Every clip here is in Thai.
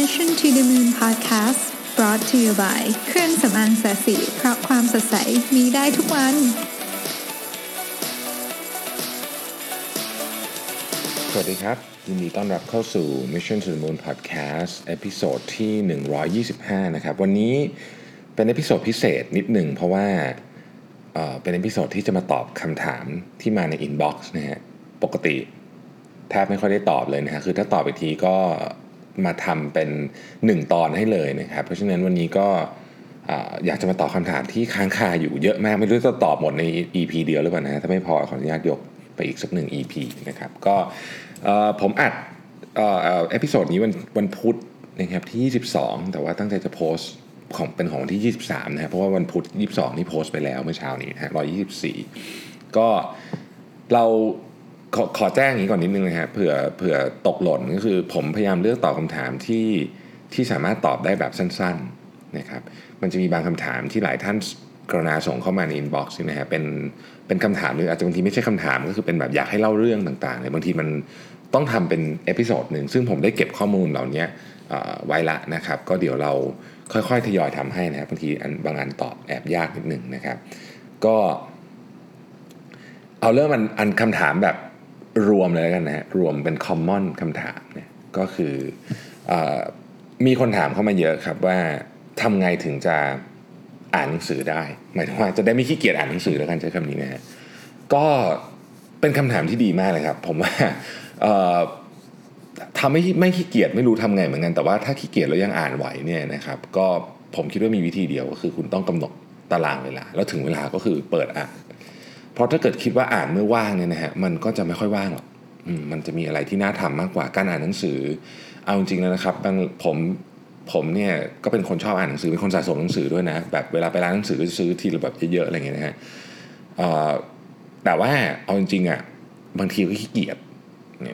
Mission to the Moon Podcast brought to you by เครื่องสำอางศศิเพราะความสดใสมีได้ทุกวัน สวัสดีครับ ยินดีต้อนรับเข้าสู่ Mission to the Moon Podcast episode ที่ 125 นะครับ วันนี้เป็น episode พิเศษนิดหนึ่งเพราะว่าเป็น episode ที่จะมาตอบคำถามที่มาใน Inbox นะฮะ ปกติแทบไม่ค่อยได้ตอบเลยนะฮะ คือถ้าตอบอีกทีก็ มาทำเป็น 1 ตอนให้เลยนะครับ เพราะฉะนั้นวันนี้ก็ออยากจะมาตอบคำถามที่ค้างคาอยู่เยอะมาก ไม่รู้จะตอบหมดใน EP เดียวหรือเปล่านะถ้าไม่พอขออนุญาตยกไปอีกสักหนึ่ง EP นะครับก็ผมอัด episode นี้วันวันพุธนะครับที่ 22 แต่ว่าตั้งใจจะโพสของเป็นของวันที่ 23 นะครับเพราะว่าวันพุธ22นี่โพสไปแล้วเมื่อเช้านี้นะฮะ124 ก็เรา ขอขอแจ้งอย่างนี้ก่อนนิดนึงนะครับเผื่อเผื่อตกหล่นก็คือผมพยายามเลือกตอบคำถามที่ที่สามารถตอบได้แบบสั้นๆนะครับมันจะมีบางคำถามที่หลายท่านกรุณาส่งเข้ามาใน inbox นะฮะเป็นเป็นคำถามหรืออาจจะบางทีไม่ใช่คำถามก็คือเป็นแบบอยากให้เล่าเรื่องต่างๆเนี่ยบางทีมันต้องทำเป็น episode หนึ่งซึ่งผมได้เก็บข้อมูลเหล่านี้ไว้ละนะครับ ก็เดี๋ยวเราค่อยๆทยอยทำให้นะครับบางทีบางอันตอบแอบยากนิดหนึ่งนะครับ ก็เอาเริ่มอันอันคำถามแบบ รวมเลยกันนะฮะรวมเป็น common คำถามเนี่ยก็คืออมีคนถามเข้ามาเยอะครับว่าทำไงถึงจะอ่านหนังสือได้ หมายถึงว่าจะได้ไม่ขี้เกียจอ่านหนังสือแล้วกันใช้คำนี้นะฮะก็เป็นคำถามที่ดีมากเลยครับ ผมว่าทำไม่ไม่ขี้เกียจไม่รู้ทำไงเหมือนกันแต่ว่าถ้าขี้เกียจแล้วยังอ่านไหวเนี่ยนะครับ ก็ผมคิดว่ามีวิธีเดียวก็คือคุณต้องกำหนดตารางเวลา แล้วถึงเวลาก็คือเปิดอ่าน เพราะถ้าเกิดคิดว่าอ่านเมื่อว่างเนี่ยนะฮะมันก็จะไม่ค่อยว่างหรอกมันจะมีอะไรที่น่าทำมากกว่าการอ่านหนังสือ เอาจริงๆแล้วนะครับบางผมผมเนี่ยก็เป็นคนชอบอ่านหนังสือเป็นคนสะสมหนังสือด้วยนะแบบเวลาไปร้านหนังสือก็จะซื้อทีละแบบเยอะๆอะไรเงี้ยนะฮะแต่ว่าเอาจริงๆอะบางทีก็ขี้เกียจ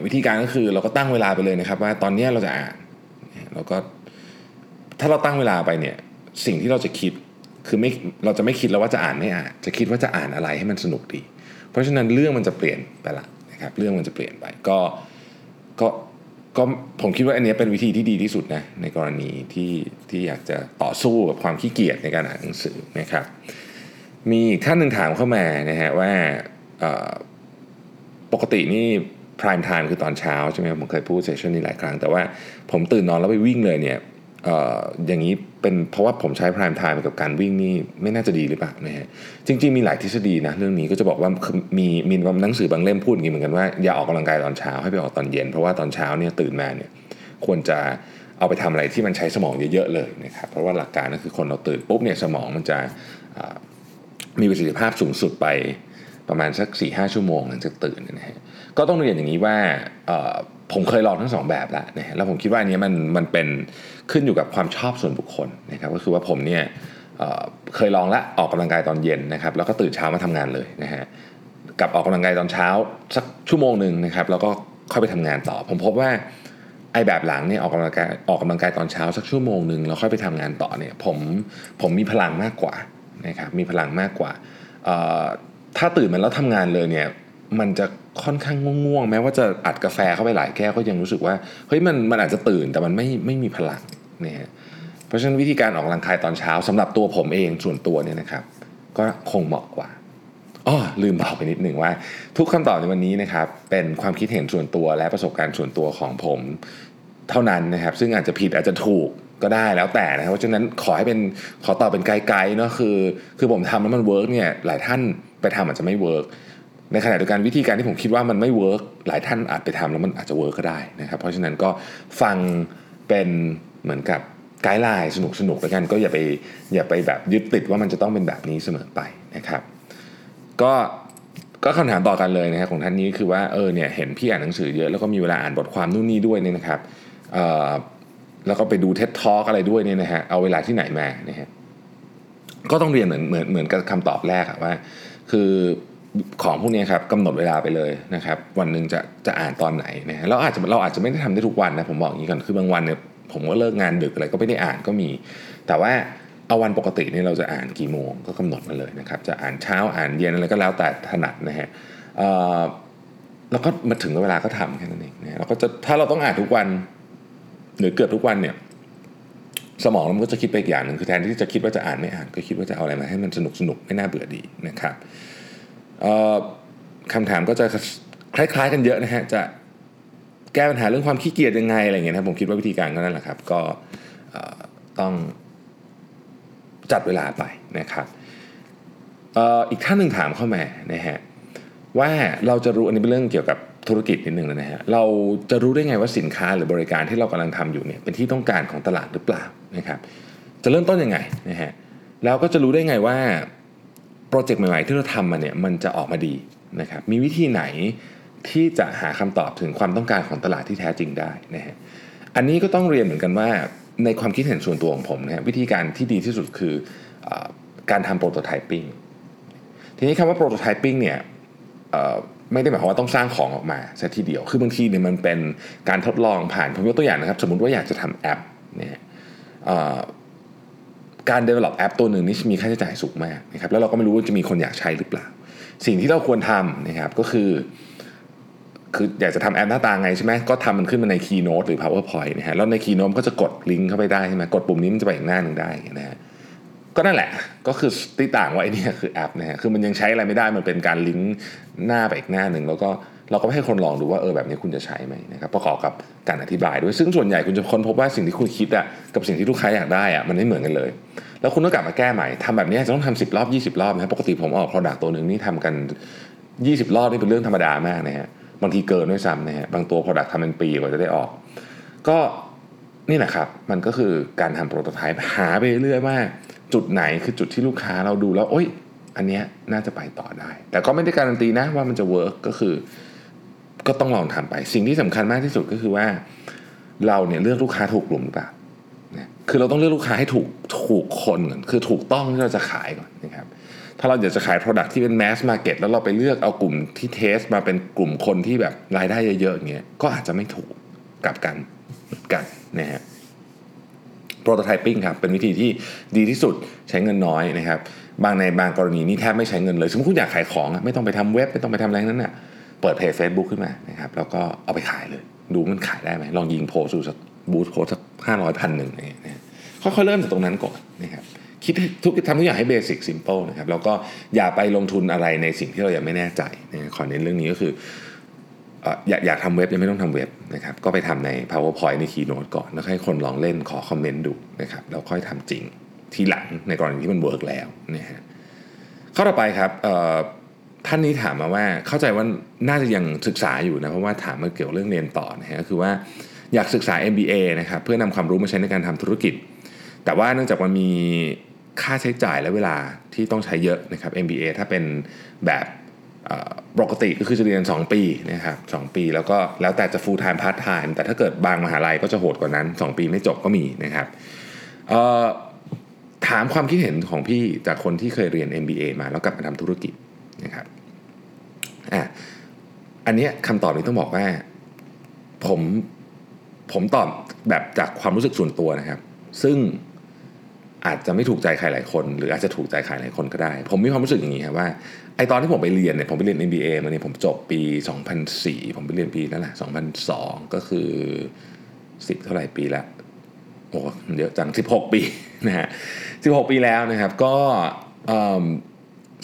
วิธีการก็คือเราก็ตั้งเวลาไปเลยนะครับ ว่าตอนนี้เราจะอ่านแล้วก็ถ้าเราตั้งเวลาไปเนี่ยสิ่งที่เราจะคิด คือไม่เราจะไม่คิดแล้วว่าจะอ่านไม่อ่าน จะคิดว่าจะอ่านอะไรให้มันสนุกดี เพราะฉะนั้นเรื่องมันจะเปลี่ยนไปละนะครับเรื่องมันจะเปลี่ยนไปก็ก็ก็ผมคิดว่าอันนี้เป็นวิธีที่ดีที่สุดนะในกรณีที่ที่อยากจะต่อสู้กับความขี้เกียจในการอ่านหนังสือนะครับ มีอีกท่านหนึ่งถามเข้ามานะฮะว่าปกตินี่ prime time คือตอนเช้าใช่ไหมผมเคยพูดเซสชันนี้หลายครั้ง แต่ว่าผมตื่นนอนแล้วไปวิ่งเลยเนี่ย อย่างนี้เป็นเพราะว่าผมใช้ prime time กับการวิ่งนี่ไม่น่าจะดีหรือเปล่านะฮะจริง ๆ มีหลายทฤษฎีนะเรื่องนี้ก็จะบอกว่ามีมีหนังสือบางเล่มพูดอย่างนี้เหมือนกันว่าอย่าออกกำลังกายตอนเช้าให้ไปออกตอนเย็น เพราะว่าตอนเช้าเนี่ยตื่นมาเนี่ยควรจะเอาไปทำอะไรที่มันใช้สมองเยอะๆเลยนะครับเพราะว่าหลักการก็คือคนเราตื่นปุ๊บเนี่ยสมองมันจะมีประสิทธิภาพสูงสุดไปประมาณสัก4ี่ห้าชั่วโมงหลังจากตื่นนะฮะ ก็ต้องเรียนอย่างนี้ว่าผมเคยลองทั้งสองแบบแล้วนะแล้วผมคิดว่าอันนี้มันมันเป็นขึ้นอยู่กับความชอบส่วนบุคคลนะครับก็คือว่าผมเนี่ยเเคยลองละออกกำลังกายตอนเย็นนะครับแล้วก็ตื่นเช้ามาทำงานเลยนะฮะกับออกกำลังกายตอนเช้าสักชั่วโมงหนึ่งนะครับแล้วก็ค่อยไปทำงานต่อ ผมพบว่าไอ้แบบหลังเนี่ยออกกำลังกายออกกำลังกายตอนเช้าสักชั่วโมงหนึ่งแล้วค่อยไปทำงานต่อเนี่ยผมผมมีพลังมากกว่านะครับมีพลังมากกว่าถ้าตื่นมาแล้วทำงานเลยเนี่ย มันจะค่อนข้างง่วงๆ แม้ว่าจะอัดกาแฟเข้าไปหลายแก้วก็ยังรู้สึกว่าเฮ้ยมันมันอาจจะตื่นแต่มันไม่ไม่มีพลังเนี่ยเพราะฉะนั้นวิธีการออกกำลังกายตอนเช้าสำหรับตัวผมเองส่วนตัวเนี่ยนะครับ ก็คงเหมาะกว่าอ้อลืมบอกไปนิดหนึ่งว่า ทุกคำตอบในวันนี้นะครับ เป็นความคิดเห็นส่วนตัวและประสบการณ์ส่วนตัวของผมเท่านั้นนะครับ ซึ่งอาจจะผิดอาจจะถูกก็ได้แล้วแต่นะครับเพราะฉะนั้นขอให้เป็นขอตอบเป็นไกด์ๆเนาะคือ คือผมทำแล้วมัน work เนี่ยหลายท่านไปทำอาจจะไม่ work ในขณะเดียวกันวิธีการที่ผมคิดว่ามันไม่ work หลายท่านอาจไปทำแล้วมันอาจจะ work ก็ได้นะครับเพราะฉะนั้นก็ฟังเป็นเหมือนกับ guideline สนุกๆแล้วกันก็อย่าไปอย่าไปแบบยึดติดว่ามันจะต้องเป็นแบบนี้เสมอไปนะครับก็ก็คำถามต่อกันเลยนะครับของท่านนี้คือว่าเออเนี่ยเห็นพี่อ่านหนังสือเยอะแล้วก็มีเวลาอ่านบทความนู่นนี่ด้วยเนี่ยนะครับแล้วก็ไปดูเท็ตทอ k อะไรด้วยเนี่ยนะฮะเอาเวลาที่ไหนมานะฮะก็ต้องเรียนเหมือนเหมือนเหมือนกับคำตอบแรกอะว่า คือ ของพวกนี้ครับกำหนดเวลาไปเลยนะครับ วันหนึ่งจะจะอ่านตอนไหนนะเราอาจจะเราอาจจะไม่ได้ทำได้ทุกวันนะผมบอกอย่างนี้ก่อนคือบางวันเนี่ยผมก็เลิกงานดึกอะไรก็ไม่ได้อ่านก็มี แต่ว่าเอาวันปกติเนี่ยเราจะอ่านกี่โมงก็กำหนดมาเลยนะครับ จะอ่านเช้าอ่านเย็นอะไรก็แล้วแต่ถนัดนะฮะแล้วก็มาถึงเวลาก็ทำแค่นั้นเองนะแล้วก็จะถ้าเราต้องอ่านทุกวัน หรือเกือบทุกวันเนี่ย สมองมันก็จะคิดไปอีกอย่างหนึ่งคือแทนที่จะคิดว่าจะอ่านไม่อ่านก็คิดว่าจะเอาอะไรมาให้มันสนุกสนุกไม่น่าเบื่อดีนะครับ คำถามก็จะคล้ายๆกันเยอะนะฮะจะแก้ปัญหาเรื่องความขี้เกียจยังไงอะไรเงี้ยนะผมคิดว่าวิธีการก็นั่นแหละครับ ก็ต้องจัดเวลาไปนะครับอีกท่านหนึ่งถามเข้ามานะฮะว่าเราจะรู้อันนี้เป็นเรื่องเกี่ยวกับธุรกิจนิดนึงนะฮะเราจะรู้ได้ไงว่าสินค้าหรือบริการที่เรากำลังทำอยู่เนี่ยเป็นที่ต้องการของตลาดหรือเปล่านะครับ จะเริ่มต้นยังไงนะฮะแล้วก็จะรู้ได้ไงว่า โปรเจกต์ใหม่ๆที่เราทำมาเนี่ยมันจะออกมาดีนะครับมีวิธีไหนที่จะหาคำตอบถึงความต้องการของตลาดที่แท้จริงได้นะฮะอันนี้ก็ต้องเรียนเหมือนกันว่าในความคิดเห็นส่วนตัวของผมนะฮะวิธีการที่ดีที่สุดคืออการทำโปรโตไทปิ้งทีนี้คำว่าโปรโตไทปิ้งเนี่ยไม่ได้หมายความว่าต้องสร้างของออกมาซะทีเดียว คือบางทีเนี่ยมันเป็นการทดลองผ่านผมยกตัวอย่างนะครับ สมมติว่าอยากจะทำแอปเนี่ย การ develop แอปตัวหนึ่งนี่มีค่าใช้จ่ายสูงมากนะครับแล้วเราก็ไม่รู้ว่าจะมีคนอยากใช้หรือเปล่า สิ่งที่เราควรทำนะครับก็คือ คืออยากจะทำแอปหน้าตาไงใช่ไหมก็ทำมันขึ้นมาใน Keynote หรือ PowerPoint นะฮะแล้วใน Keynote ก็จะกดลิงก์เข้าไปได้ใช่ไหมกดปุ่มนี้มันจะไปอีกหน้าหนึ่งได้นะฮะก็นั่นแหละก็คือตีต่างว่าไอ้นี่คือแอปนะฮะคือมันยังใช้อะไรไม่ได้มันเป็นการลิงก์หน้าไปอีกหน้าหนึ่งแล้วก็ เราก็ให้คนลองดูว่าเออแบบนี้คุณจะใช้ไหมนะครับประกอบกับการอธิบายด้วยซึ่งส่วนใหญ่คุณจะค้นพบว่าสิ่งที่คุณคิดอะกับสิ่งที่ลูกค้าอยากได้อะมันไม่เหมือนกันเลย แล้วคุณต้องกลับมาแก้ใหม่ทำแบบนี้จะต้องทำสิบรอบ 20 รอบนะปกติผมออก product ตัวหนึ่งนี่ทำกัน 20 รอบนี่เป็นเรื่องธรรมดามากนะฮะบางทีเกินด้วยซ้ำนะฮะบางตัว product ทำเป็นปีกว่าจะได้ออก ก็นี่แหละครับมันก็คือการทำโปรโตไทป์หาไปเรื่อยว่าจุดไหนคือจุดที่ลูกค้าเราดูแล้วโอ๊ยอันนี้น่าจะไปต่อได้ แต่ก็ไม่ได้การันตีนะว่ามันจะเวิร์กก็คือ ก็ต้องลองทำไป สิ่งที่สำคัญมากที่สุดก็คือว่า เราเนี่ยเลือกลูกค้าถูกกลุ่มหรือเปล่าคือเราต้องเลือกลูกค้าให้ถูกถูกคนก่อนคือถูกต้องที่เราจะขายก่อนนะครับถ้าเราอยากจะขาย Product ที่เป็น Mass Market แล้วเราไปเลือกเอากลุ่มที่เทสมาเป็นกลุ่มคนที่แบบรายได้เยอะๆอย่างเงี้ยก็อาจจะไม่ถูกกับกันกันนะฮะ prototyping ครับเป็นวิธีที่ดีที่สุดใช้เงินน้อยนะครับ บางในบางกรณีนี่แทบไม่ใช้เงินเลย สมมติคุณอยากขายของไม่ต้องไปทำเว็บไม่ต้องไปทำอะไรนั้นน่ะ เปิดเพจ Facebook ขึ้นมานะครับแล้วก็เอาไปขายเลย ดูมันขายได้ไหมลองยิงโพสดูสัก boost post สักห้าร้อยพันหนึ่งอะไรเงี้ยค่อยๆเริ่มจากตรงนั้นก่อนนะครับคิดทุกทำทุกอย่างให้ basic simple นะครับแล้วก็อย่าไปลงทุนอะไรในสิ่งที่เรายังไม่แน่ใจนะขอเน้นเรื่องนี้ก็คืออยากอยากทำเว็บยังไม่ต้องทำเว็บนะครับก็ไปทำใน powerpoint ใน keynote ก่อน แล้วให้คนลองเล่นขอคอมเมนต์ดูนะครับแล้วค่อยทำจริงทีหลังในกรณีที่มันเวิร์กแล้วนะฮะข้อต่อไปครับ ท่านนี้ถามมาว่าเข้าใจว่าน่าจะยังศึกษาอยู่นะเพราะว่าถามมาเกี่ยวเรื่องเรียนต่อนะฮะก็คือว่าอยากศึกษา MBA นะครับเพื่อนำความรู้มาใช้ในการทำธุรกิจ แต่ว่าเนื่องจากมันมีค่าใช้จ่ายและเวลาที่ต้องใช้เยอะนะครับ MBA ถ้าเป็นแบบปกติก็คือจะเรียน 2 ปีนะครับสปีแล้วก็แล้วแต่จะ full time part time แต่ถ้าเกิดบางมหาลัยก็จะโหดกว่านั้น 2 ปีไม่จบก็มีนะครับถามความคิดเห็นของพี่จากคนที่เคยเรียน MBA มาแล้วกลับมาทำธุรกิจ นะครับอะอันนี้คำตอบนี้ต้องบอกว่าผมผมตอบแบบจากความรู้สึกส่วนตัวนะครับ ซึ่งอาจจะไม่ถูกใจใครหลายคน หรืออาจจะถูกใจใครหลายคนก็ได้ ผมมีความรู้สึกอย่างนี้ครับว่าไอตอนที่ผมไปเรียนเนี่ยผมไปเรียน MBA มาเนี่ยผมจบปี 2004 ผมไปเรียนปีนั่นแหละ2002 ก็คือ 10 เท่าไหร่ปีละโอ้เยอะจัง 16 ปีนะฮะ16 ปีแล้วนะครับ ก็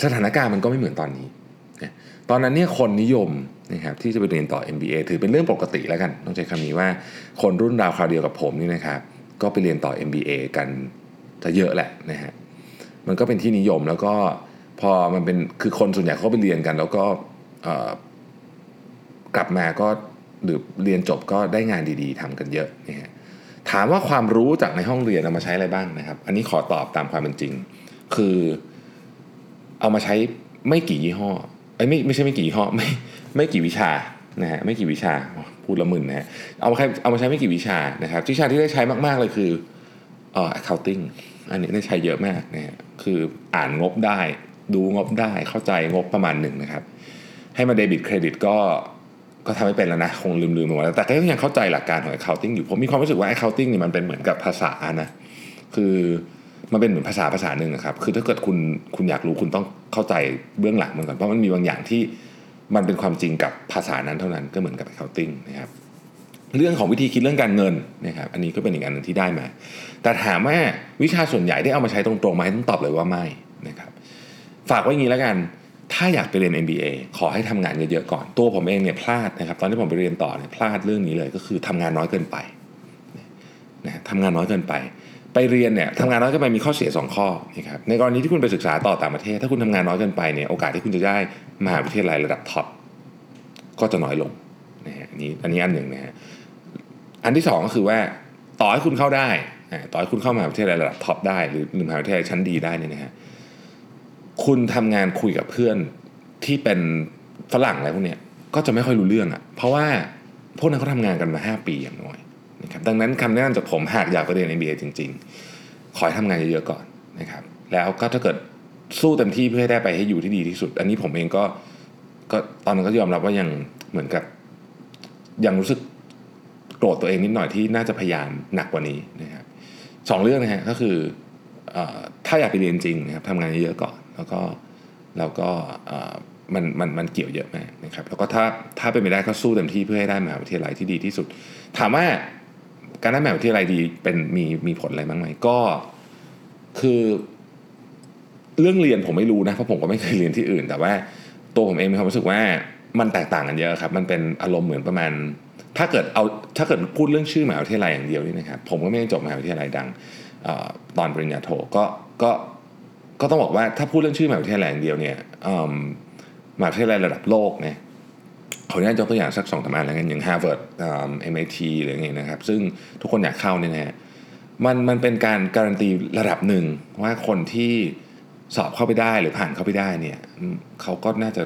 สถานการณ์มันก็ไม่เหมือนตอนนี้ ตอนนั้นเนี่ยคนนิยมนะครับที่จะไปเรียนต่อ MBA ถือเป็นเรื่องปกติแล้วกัน ต้องใช้คำนี้ว่าคนรุ่นราวคราวเดียวกับผมนี่นะครับ ก็ไปเรียนต่อ MBA กันจะเยอะแหละนะฮะมันก็เป็นที่นิยมแล้วก็พอมันเป็นคือคนส่วนใหญ่เขาไปเรียนกัน แล้วก็กลับมาก็หรือเรียนจบก็ได้งานดีๆทำกันเยอะนะฮะถามว่าความรู้จากในห้องเรียนเอามาใช้อะไรบ้างนะครับ อันนี้ขอตอบตามความเป็นจริง คือ เอามาใช้ไม่กี่ยี่ห้อไอ้ไม่ไม่ใช่ไม่กี่ยี่ห้อไม่ไม่กี่วิชานะฮะไม่กี่วิชาพูดละมึนนะฮะเอามาใช้เอามาใช้ไม่กี่วิชานะครับวิชาที่ได้ใช้มากๆเลยคือเอ่อ accounting อันนี้ได้ใช้เยอะมากนะฮะคืออ่านงบได้ ดูงบได้เข้าใจงบประมาณหนึ่งนะครับ ให้มาเดบิตเครดิตก็ก็ทำไม่เป็นแล้วนะ คงลืมๆไปหมดแล้วแต่ก็ยังเข้าใจหลักการของ accounting อยู่ผมมีความรู้สึกว่า accounting นี่มันเป็นเหมือนกับภาษานะ คือ มันเป็นเหมือนภาษาภาษาหนึ่งนะครับ คือถ้าเกิดคุณคุณอยากรู้คุณต้องเข้าใจเบื้องหลังมันก่อนเพราะมันมีบางอย่างที่มันเป็นความจริงกับภาษานั้นเท่านั้นก็เหมือนกับ accounting นะครับเรื่องของวิธีคิดเรื่องการเงินนะครับอันนี้ก็เป็นอีกอันหนึงที่ได้มา แต่ถามว่าวิชาส่วนใหญ่ได้เอามาใช้ตรงๆไหมต้องตอบเลยว่าไม่นะครับฝากไว้อย่างนี้แล้วกันถ้าอยากไปเรียน MBA ขอให้ทำงานเยอะๆก่อน ตัวผมเองเนี่ยพลาดนะครับ ตอนที่ผมไปเรียนต่อเนี่ยพลาดเรื่องนี้เลยก็คือทำงานน้อยเกินไปนะทำงานน้อยเกินไป ไปเรียนเนี่ยทำงานน้อยเกินไปมีข้อเสีย 2 ข้อนะครับในกรณีที่คุณไปศึกษาต่อต่างประเทศ ถ้าคุณทำงานน้อยเกินไปเนี่ยโอกาสที่คุณจะได้มหาวิทยาลัยระดับท็อปก็จะน้อยลงนะฮะนี้อันนี้อันหนึ่งนะฮะอันที่สองก็คือว่าต่อให้คุณเข้าได้ต่อให้คุณเข้ามหาวิทยาลัยระดับท็อปได้หรือมหาวิทยาลัยชั้นดีได้เนี่ยนะฮะคุณทำงานคุยกับเพื่อนที่เป็นฝรั่งอะไรพวกเนี้ยก็จะไม่ค่อยรู้เรื่องอะ่ะเพราะว่าพวกนั้นเขาทำงานกันมา 5 ปีอย่างน้อย นะครับดังนั้นคำแนะนำจากผมหากอยากไปเรียน MBA จริง ๆ ขอให้ทำงานเยอะๆก่อนนะครับแล้วก็ถ้าเกิดสู้เต็มที่เพื่อให้ได้ไปให้อยู่ที่ดีที่สุด อันนี้ผมเองก็ก็ตอนนั้นก็ยอมรับว่ายังเหมือนกับยังรู้สึกโกรธตัวเองนิดหน่อยที่น่าจะพยายามหนักกว่านี้นะครับสองเรื่องนะฮะก็คืออถ้าอยากไปเรียนจริงนะครับทำงานเยอะๆก่อนแล้วก็แล้วก็มันมันมันเกี่ยวเยอะมากนะครับแล้วก็ถ้าถ้าเป็นไปได้ก็สู้เต็มที่เพื่อให้ได้มหาวิทยาลัยที่ดีที่สุด ถามว่า การได้มหาวิทยาลัยดีเป็นมีมีผลอะไรบ้างไหมก็คือเรื่องเรียนผมไม่รู้นะเพราะผมก็ไม่เคยเรียนที่อื่น แต่ว่าตัวผมเองมีความรู้สึกว่ามันแตกต่างกันเยอะครับ มันเป็นอารมณ์เหมือนประมาณ ถ้าเกิดเอาถ้าเกิดพูดเรื่องชื่อมหาวิทยาลัยอย่างเดียวนี่นะครับผมก็ไม่ได้จบมหาวิทยาลัยดังอตอนปริญญาโทก็ก็ก็ต้องบอกว่าถ้าพูดเรื่องชื่อมหาวิทยาลัยอย่างเดียวเนี่ยมหาวิทยาลัยระดับโลกเนี่ย ขออนุญาตยกตัวอย่างสักสองสามอันแล้วกันอย่าง Harvard เอ็มไอทีหรืออย่างเงี้ยนะครับ ซึ่งทุกคนอยากเข้าเนี่ยนะฮะมันมันเป็นการการันตีระดับหนึ่งว่าคนที่สอบเข้าไปได้หรือผ่านเข้าไปได้เนี่ยเขาก็น่าจะ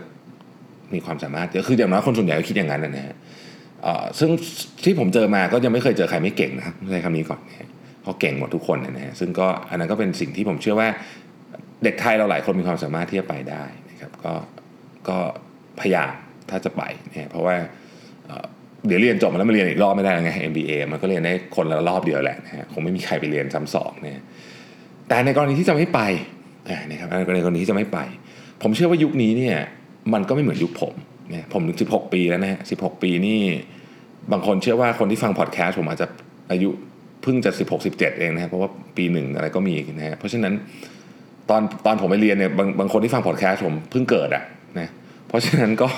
มีความสามารถเยอะคืออย่างน้อยคนส่วนใหญ่ก็คิดอย่างนั้นนะฮะซึ่งที่ผมเจอมาก็ยังไม่เคยเจอใครไม่เก่งนะครับใช้คำนี้ก่อนนะฮะเพราะเก่งหมดทุกคนนะฮะซึ่งก็อันนั้นก็เป็นสิ่งที่ผมเชื่อว่าเด็กไทยเราหลายคนมีความสามารถที่จะไปได้นะครับก็ก็พยายาม ถ้าจะไปเนะฮะเพราะว่าเดี๋ยวเรียนจบมาแล้วมาเรียนอีกรอบไม่ได้ไง MBA มันก็เรียนได้คนละรอบเดียวแหละนะฮะคงไม่มีใครไปเรียนซ้ำสองเนะฮะแต่ในกรณีที่จะไม่ไปอ่านะครับในกรณีที่จะไม่ไป ผมเชื่อว่ายุคนี้เนี่ยมันก็ไม่เหมือนยุคผมเนี่ยผมถึง16 ปีแล้วนะฮะ16 ปีนี่บางคนเชื่อว่าคนที่ฟังพอดแคสต์ผมอาจจะอายุเพิ่งจะ16 17 เองนะครับเพราะว่าปีหนึ่งอะไรก็มีนะฮะเพราะฉะนั้นตอนตอนผมไปเรียนเนี่ยบางบางคนที่ฟังพอดแคสต์ผมเพิ่งเกิดอะนะเพราะฉะนั้นก็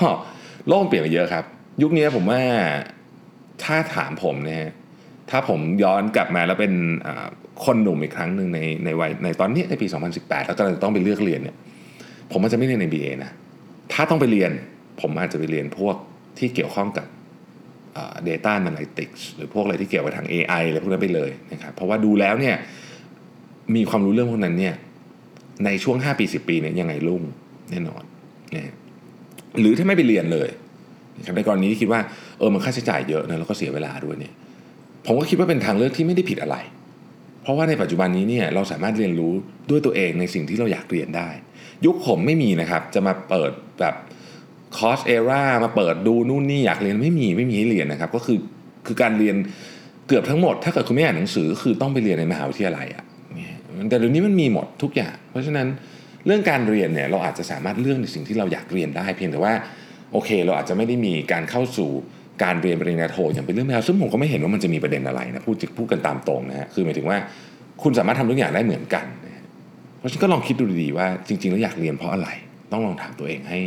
โลกเปลี่ยนไปเยอะครับ ยุคนี้ผมว่าถ้าถามผมเนี่ย ถ้าผมย้อนกลับมาแล้วเป็นคนหนุ่มอีกครั้งหนึ่งในในวัยในตอนนี้ในปี 2018 แล้วก็จะต้องไปเลือกเรียนเนี่ย ผมอาจจะไม่เรียน MBA นะ ถ้าต้องไปเรียน ผมอาจจะไปเรียนพวกที่เกี่ยวข้องกับ data analytics หรือพวกอะไรที่เกี่ยวกับทาง AI อะไรพวกนั้นไปเลยนะครับเพราะว่าดูแล้วเนี่ยมีความรู้เรื่องพวกนั้นเนี่ยในช่วง 5 ปี 10 ปีเนี่ยยังไงรุ่งแน่นอนนะ หรือถ้าไม่ไปเรียนเลยครับในกรณีที่คิดว่าเออมันค่าใช้จ่ายเยอะนะแล้วก็เสียเวลาด้วยเนี่ยผมก็คิดว่าเป็นทางเลือกที่ไม่ได้ผิดอะไร เพราะว่าในปัจจุบันนี้เนี่ยเราสามารถเรียนรู้ด้วยตัวเองในสิ่งที่เราอยากเรียนได้ ยุคผมไม่มีนะครับจะมาเปิดแบบคอร์สเอรามาเปิดดูนู่นนี่อยากเรียนไม่มีไม่มีให้เรียนนะครับ ก็คือคือการเรียนเกือบทั้งหมด ถ้าเกิดคุณไม่อ่านหนังสือคือต้องไปเรียนในมหาวิทยาลัยอะ่ะแต่เดี๋ยวนี้มันมีหมดทุกอย่าง เพราะฉะนั้นเเรื่องการเรียนเนี่ยเราอาจจะสามารถเลือกในสิ่งที่เราอยากเรียนได้ เพียงแต่ว่าโอเค เราอาจจะไม่ได้มีการเข้าสู่การเรียนปริญญาโทอย่างเป็นเรื่องเป็นราวซึ่งผมก็ไม่เห็นว่ามันจะมีประเด็นอะไรนะพูดพูดกันตามตรงนะฮะคือหมายถึงว่าคุณสามารถทำทุกอย่างได้เหมือนกันนะเพราะฉะนั้นก็ลองคิดดูดีๆว่าจริงๆแล้วอยากเรียนเพราะอะไร ต้องลองถามตัวเองให้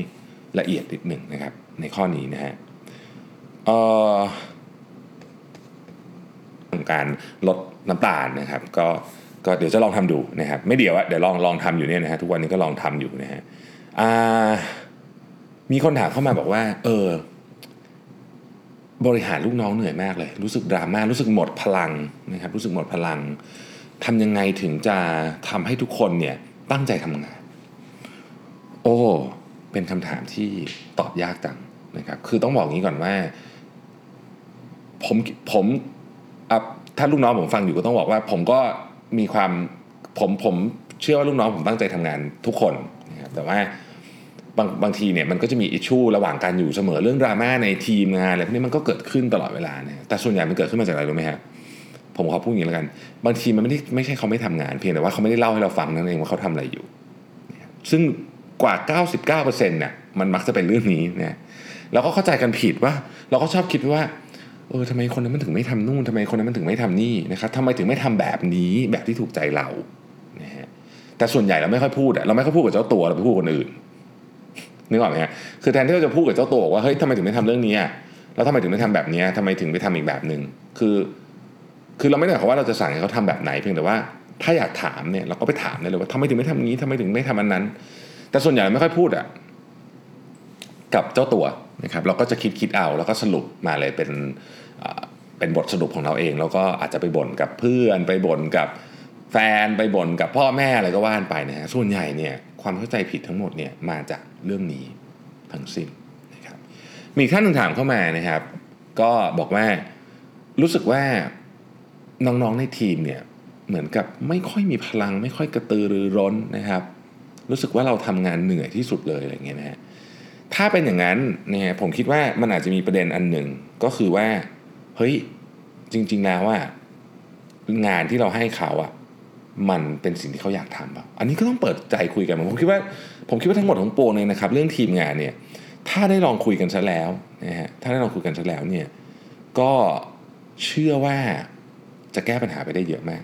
ละเอียดนิดหนึ่งนะครับ ในข้อนี้นะฮะเอ่อการลดน้ำตาลนะครับ ก็ ก็เดี๋ยวจะลองทำดูนะครับไม่เดี๋ยวอะเดี๋ยวลองลองทำอยู่เนี่ยนะฮะทุกวันนี้ก็ลองทำอยู่นะฮะมีคนถามเข้ามาบอกว่า เออบริหารลูกน้องเหนื่อยมากเลย รู้สึกดราม่ารู้สึกหมดพลังนะครับรู้สึกหมดพลังทำยังไงถึงจะทำให้ทุกคนเนี่ยตั้งใจทำงาน โอ้เป็นคำถามที่ตอบยากจังนะครับ คือต้องบอกงี้ก่อนว่า ผมผมอะถ้าลูกน้องผมฟังอยู่ก็ต้องบอกว่า ผมก็ มีความผมผมเชื่อว่าลูกน้องผมตั้งใจทำงานทุกคนนะครับแต่ว่าบางบางทีเนี่ยมันก็จะมีอิชชูระหว่างการอยู่เสมอเรื่องดราม่าในทีมงานอะไรพวกนี้มันก็เกิดขึ้นตลอดเวลาเนี่ยแต่ส่วนใหญ่มันเกิดขึ้นมาจากอะไรรู้ไหมฮะผมขอพูดอย่างนี้แล้วกัน บางทีมันไม่ได้ไม่ใช่เขาไม่ทำงาน เพียงแต่ว่าเขาไม่ได้เล่าให้เราฟังนั่นเองว่าเขาทำอะไรอยู่ ซึ่งกว่า 99%เนี่ยมันมักจะเป็นเรื่องนี้นะเราก็เข้าใจกันผิดว่า เราก็ชอบคิดว่า เออทำไมคนนั้นมันถึงไม่ทำนู่นทำไมคนนั้นมันถึงไม่ทำนี่นะครับทำไมถึงไม่ทำแบบนี้แบบที่ถูกใจเรานะฮะแต่ส่วนใหญ่เราไม่ค่อยพูดอะเราไม่ค่อยพูดกับเจ้าตัวเราไปพูดคนอื่นนึกออกไหมฮะคือแทนที่เราจะพูดกับเจ้าตัวว่าเฮ้ยทำไมถึงไม่ทำเรื่องนี้อะแล้วทำไมถึงไม่ทำแบบนี้ทำไมถึงไปทำอีกแบบหนึ่งคือ คือเราไม่ได้หมายความว่าเราจะสั่งให้เขาทำแบบไหนเพียงแต่ว่าถ้าอยากถามเนี่ยเราก็ไปถามได้เลยว่าทำไมถึงไม่ทำนี้ทำไมถึงไม่ทำอันนั้น แต่ส่วนใหญ่เราไม่ค่อยพูดอะ กับเจ้าตัวนะครับเราก็จะคิดคิดเอาแล้วก็สรุปมาเลยเป็นเป็นบทสรุปของเราเอง แล้วก็อาจจะไปบ่นกับเพื่อนไปบ่นกับแฟนไปบ่นกับพ่อแม่อะไรก็ว่านไปนะฮะส่วนใหญ่เนี่ยความเข้าใจผิดทั้งหมดเนี่ยมาจากเรื่องนี้ทั้งสิ้นนะครับมีท่านหนึ่งถามเข้ามานะครับ ก็บอกว่ารู้สึกว่าน้องๆในทีมเนี่ยเหมือนกับไม่ค่อยมีพลัง ไม่ค่อยกระตือรือร้นนะครับ รู้สึกว่าเราทำงานเหนื่อยที่สุดเลยอะไรเงี้ยนะฮะ ถ้าเป็นอย่างนั้นเนี่ยผมคิดว่ามันอาจจะมีประเด็นอันหนึ่งก็คือว่า เฮ้ย จริง ๆ แล้วว่างานที่เราให้เขาอะมันเป็นสิ่งที่เขาอยากทำป่ะอันนี้ก็ต้องเปิดใจคุยกันผมคิดว่า ผมคิดว่าทั้งหมดของโปรเลยนะครับ เรื่องทีมงานเนี่ย ถ้าได้ลองคุยกันซะแล้วนะฮะถ้าได้ลองคุยกันซะแล้วเนี่ย ก็เชื่อว่าจะแก้ปัญหาไปได้เยอะมาก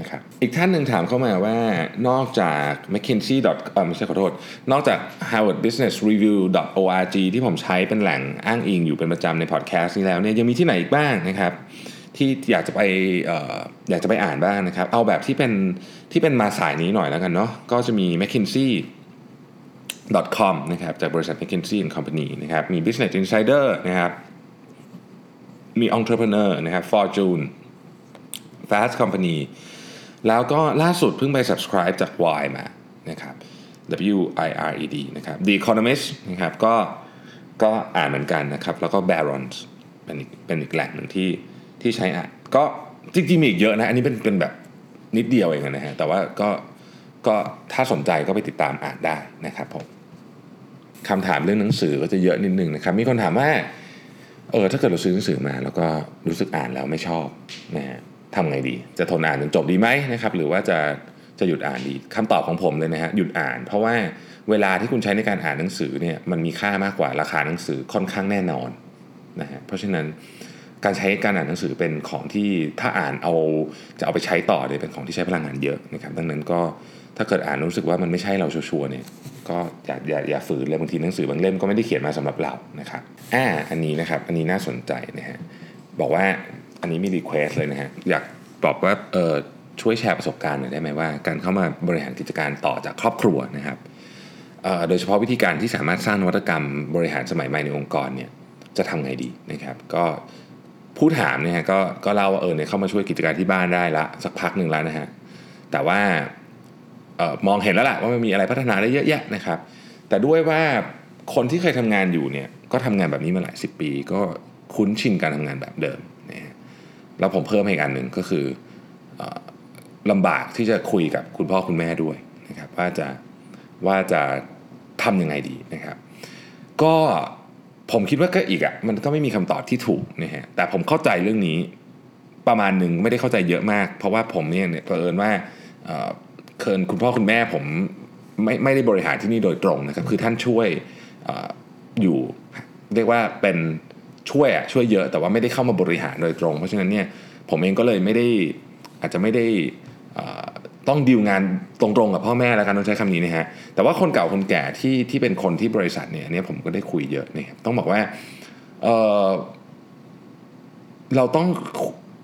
นะครับอีกท่านหนึ่งถามเข้ามาว่านอกจาก mckinsey. เออไม่ใช่ขอโทษ นอกจาก harvard business review org ที่ผมใช้เป็นแหล่งอ้างอิงอยู่เป็นประจำในพอดแคสต์นี้แล้วเนี่ยยังมีที่ไหนอีกบ้างนะครับ ที่อยากจะไปอออยากจะไปอ่านบ้างนะครับ เอาแบบที่เป็นที่เป็นมาสายนี้หน่อยแล้วกันเนาะก็จะมี mckinsey com นะครับจากบริษัท McKinsey Company นะครับมี Business Insider นะครับมี Entrepreneur นะครับ Fortune Fast Company แล้วก็ล่าสุดเพิ่งไป subscribe จาก Y มานะครับ W I R E D นะครับ The Economist นะครับก็ก็อ่านเหมือนกันนะครับ แล้วก็ Barron's เป็นอีกเป็นอีกแหล่งหนึ่งที่ที่ใช้อ่านก็จริงๆมีอีกเยอะนะ อันนี้เป็นเป็นแบบนิดเดียวเองนะฮะแต่ว่าก็ก็ถ้าสนใจก็ไปติดตามอ่านได้นะครับผมคำถามเรื่องหนังสือก็จะเยอะนิดนึงนะครับ มีคนถามว่าเออถ้าเกิดเราซื้อหนังสือมา แล้วก็รู้สึกอ่านแล้วไม่ชอบนะฮะ ทำไงดี จะทนอ่านจนจบดีไหมนะครับหรือว่าจะจะหยุดอ่านดีคำตอบของผมเลยนะฮะหยุดอ่าน เพราะว่าเวลาที่คุณใช้ในการอ่านหนังสือเนี่ยมันมีค่ามากกว่าราคาหนังสือค่อนข้างแน่นอนนะฮะเพราะฉะนั้นการใช้การอ่านหนังสือเป็นของที่ถ้าอ่านเอาจะเอาไปใช้ต่อเนี่ยเป็นของที่ใช้พลังงานเยอะนะครับดังนั้นก็ถ้าเกิดอ่านรู้สึกว่ามันไม่ใช่เราชัวร์เนี่ยก็อย่าอย่าอย่าฝืนเลยบางทีหนังสือบางเล่มก็ไม่ได้เขียนมาสำหรับเรานะครับอ่าอันนี้นะครับอันนี้น่าสนใจนะฮะบอกว่า อันนี้มี request เลยนะฮะอยากบอกว่าเออช่วยแชร์ประสบการณ์หน่อยได้ไหมว่า การเข้ามาบริหารกิจการต่อจากครอบครัวนะครับโดยเฉพาะวิธีการที่สามารถสร้างนวัตกรรมบริหารสมัยใหม่ในองค์กรเนี่ยจะทำไงดีนะครับ ก็ผู้ถามเนี่ยก็ก็เล่าว่าเออเนี่ยเข้ามาช่วยกิจการที่บ้านได้ละสักพักหนึ่งแล้วนะฮะแต่ว่าออมองเห็นแล้วแหละว่ามันมีอะไรพัฒนาได้เยอะแยะนะครับ แต่ด้วยว่าคนที่เคยทำงานอยู่เนี่ยก็ทำงานแบบนี้มาหลายสิบปี ก็คุ้นชินการทำงานแบบเดิม แล้วผมเพิ่มให้อีกอันหนึ่งก็คืออลำบากที่จะคุยกับคุณพ่อคุณแม่ด้วยนะครับว่าจะว่าจะทำยังไงดีนะครับ ก็ผมคิดว่าก็อีกอะ่ะมันก็ไม่มีคำตอบที่ถูกนะฮะแต่ผมเข้าใจเรื่องนี้ประมาณหนึ่งไม่ได้เข้าใจเยอะมาก เพราะว่าผมเนี่ยเผอิญว่าเคินคุณพ่อคุณแม่ผมไม่ไม่ได้บริหารที่นี่โดยตรงนะครับคือท่านช่วยออยู่เรียกว่าเป็น ช่วยอะช่วยเยอะแต่ว่าไม่ได้เข้ามาบริหารโดยตรง เพราะฉะนั้นเนี่ยผมเองก็เลยไม่ได้อาจจะไม่ได้ต้องดีลงานตรงๆกับพ่อแม่แล้วกันต้องใช้คำนี้นะฮะแต่ว่าคนเก่าคนแก่ที่ที่เป็นคนที่บริษัทเนี่ยเนี่ยผมก็ได้คุยเยอะเนี่ยต้องบอกว่าเเราต้อง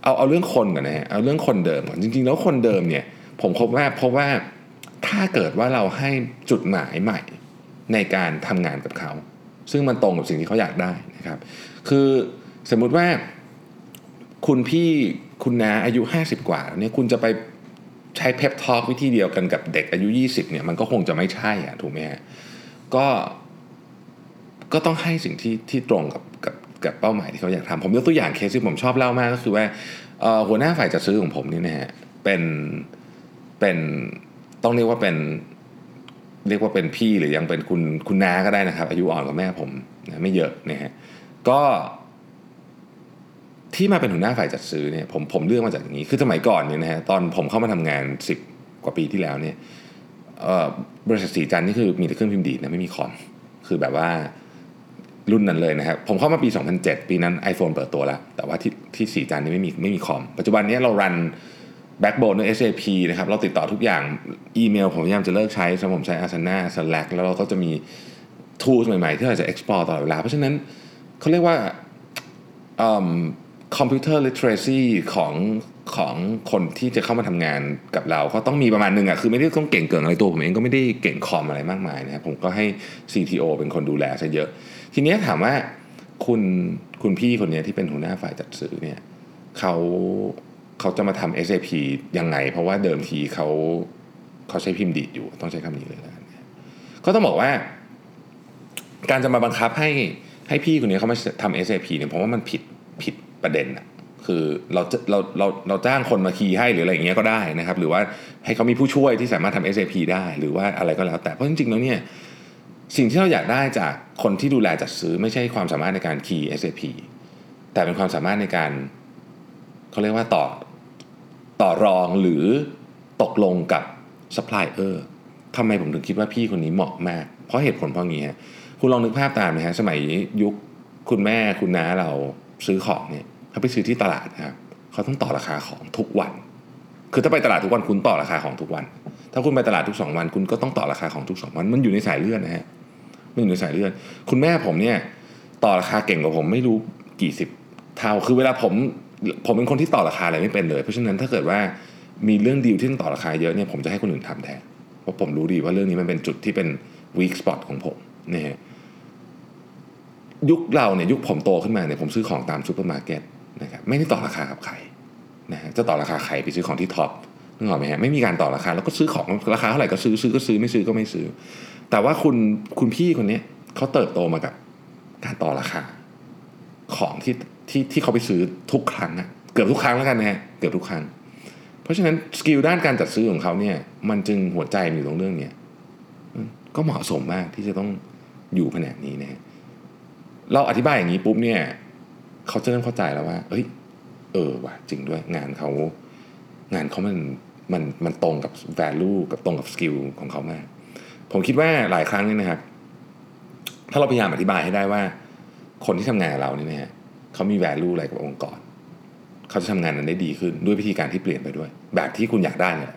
เอาเอาเรื่องคนก่อนนะฮะเอาเรื่องคนเดิมก่อนจริง ๆ แล้วคนเดิมเนี่ยผมพบว่าเพราะว่าถ้าเกิดว่าเราให้จุดหมายใหม่ในการทำงานกับเขา ซึ่งมันตรงกับสิ่งที่เขาอยากได้นะครับ คือสมมุติว่าคุณพี่คุณน้าอายุ 50 กว่าเนี่ยคุณจะไปใช้เพปทอล์กวิธีเดียวกันกับเด็กอายุ 20เนี่ยมันก็คงจะไม่ใช่อะถูกไหมฮะก็ก็ต้องให้สิ่งที่ที่ตรงกับกับกับเป้าหมายที่เขาอยากทำผมยกตัวอย่างเคสที่ผมชอบเล่ามากก็คือว่าหัวหน้าฝ่ายจัดซื้อของผมนี่นะฮะเป็นเป็นต้องเรียกว่าเป็น เรียกว่าเป็นพี่หรือยังเป็นคุณคุณน้าก็ได้นะครับ อายุอ่อนกว่าแม่ผมนะไม่เยอะนะฮะก็ที่มาเป็นหัวหน้าฝ่ายจัดซื้อเนี่ยผมผมเลือกมาจากอย่างนี้คือสมัยก่อนเนี่ยนะฮะตอนผมเข้ามาทำงาน 10 กว่าปีที่แล้วเนี่ยบริษัทสีจันนี่คือมีแต่เครื่องพิมพ์ดีดนะไม่มีคอมคือแบบว่ารุ่นนั้นเลยนะครับผมเข้ามาปี 2007 ปีนั้น iPhone เปิดตัวแล้ว แต่ว่าที่ที่สีจานนี้ไม่มีไม่มีคอม ปัจจุบันนี้เรารัน Backbone ด้วย SAP นะครับ เราติดต่อทุกอย่างอีเมลผมพยายามจะเลิกใช้สมผมใช้ Asana Slack แล้วเราก็จะมี tools ใหม่ๆ ที่เราจะ explore ตลอดเวลา เพราะฉะนั้นเขาเรียกว่า computer literacy ของของคนที่จะเข้ามาทำงานกับเรา ก็ต้องมีประมาณหนึ่งอะคือไม่ได้ต้องเก่งเกินอะไรตัวผมเองก็ไม่ได้เก่งคอมอะไรมากมายนะครับผมก็ให้ CTO เป็นคนดูแลซะเยอะ ทีนี้ถามว่าคุณคุณพี่คนนี้ที่เป็นหัวหน้าฝ่ายจัดซื้อเนี่ยเขา เขาจะมาทำ SAP ยังไง เพราะว่าเดิมทีเขาเขาใช้พิมพ์ดีดอยู่ต้องใช้คำนี้เลยนะก็ต้องบอกว่า การจะมาบังคับให้ให้พี่คนนี้เขามาทำ SAP เนี่ยผมว่ามันผิดผิดประเด็นอะคือเราเราเราเราจ้างคนมาคีย์ให้หรืออะไรอย่างเงี้ยก็ได้นะครับ หรือว่าให้เขามีผู้ช่วยที่สามารถทำ SAP ได้ หรือว่าอะไรก็แล้ว แต่เพราะจริงๆแล้วเนี่ยสิ่งที่เราอยากได้จากคนที่ดูแลจัดซื้อไม่ใช่ความสามารถในการคีย์ SAP แต่เป็นความสามารถในการเขาเรียกว่าต่อ ต่อรองหรือตกลงกับซัพพลายเออร์ทำไมผมถึงคิดว่าพี่คนนี้เหมาะมาก เพราะเหตุผลเพราะงี้ฮะคุณลองนึกภาพตามนะฮะสมัยยุคคุณแม่คุณน้าเราซื้อของเนี่ยเขาไปซื้อที่ตลาดนะครับเขาต้องต่อราคาของทุกวัน คือถ้าไปตลาดทุกวันคุณต่อราคาของทุกวัน ถ้าคุณไปตลาดทุกสองวัน คุณก็ต้องต่อราคาของทุกสองวัน มันอยู่ในสายเลือดนะฮะมันอยู่ในสายเลือดคุณแม่ผมเนี่ยต่อราคาเก่งกว่าผมไม่รู้กี่สิบเท่าคือเวลาผม ผมเป็นคนที่ต่อราคาอะไรไม่เป็นเลย เพราะฉะนั้นถ้าเกิดว่ามีเรื่องดีลที่ต้องต่อราคาเยอะเนี่ยผมจะให้คนอื่นทำแทนเพราะผมรู้ดีว่าเรื่องนี้มันเป็นจุดที่เป็น weak spot ของผมนะฮะยุคเราเนี่ยยุคผมโตขึ้นมาเนี่ยผมซื้อของตามซูเปอร์มาร์เก็ตนะครับไม่ได้ต่อราคากับใครนะฮะจะต่อราคาใครไปซื้อของที่ Tops นึกออกไหมฮะไม่มีการต่อราคาแล้วก็ซื้อของราคาเท่าไหร่ก็ซื้อซื้อก็ซื้อไม่ซื้อก็ไม่ซื้อ แต่ว่าคุณคุณพี่คนนี้เขาเติบโตมากับการต่อราคาของที่ ที่ที่เขาไปซื้อทุกครั้งอะเกือบทุกครั้งแล้วกันนะฮะเกือบทุกครั้ง เพราะฉะนั้นสกิลด้านการจัดซื้อของเขาเนี่ยมันจึงหัวใจมันอยู่ตรงเรื่องเนี้ยก็เหมาะสมมากที่จะต้องอยู่แผนกนี้นะฮะเราอธิบายอย่างนี้ปุ๊บเนี่ยเขาจะเริ่มเข้าใจแล้วว่า เอ้ย เออว่ะจริงด้วยงานเขางานเขามันมันมันตรงกับ value กับตรงกับ skill ของเขามาก ผมคิดว่าหลายครั้งนี่นะครับ ถ้าเราพยายามอธิบายให้ได้ว่า คนที่ทำงานเราเนี่ยนะฮะ เขามี value อะไรกับองค์กร เขาจะทำงานนั้นได้ดีขึ้นด้วยวิธีการที่เปลี่ยนไปด้วย แบบที่คุณอยากได้เนี่ย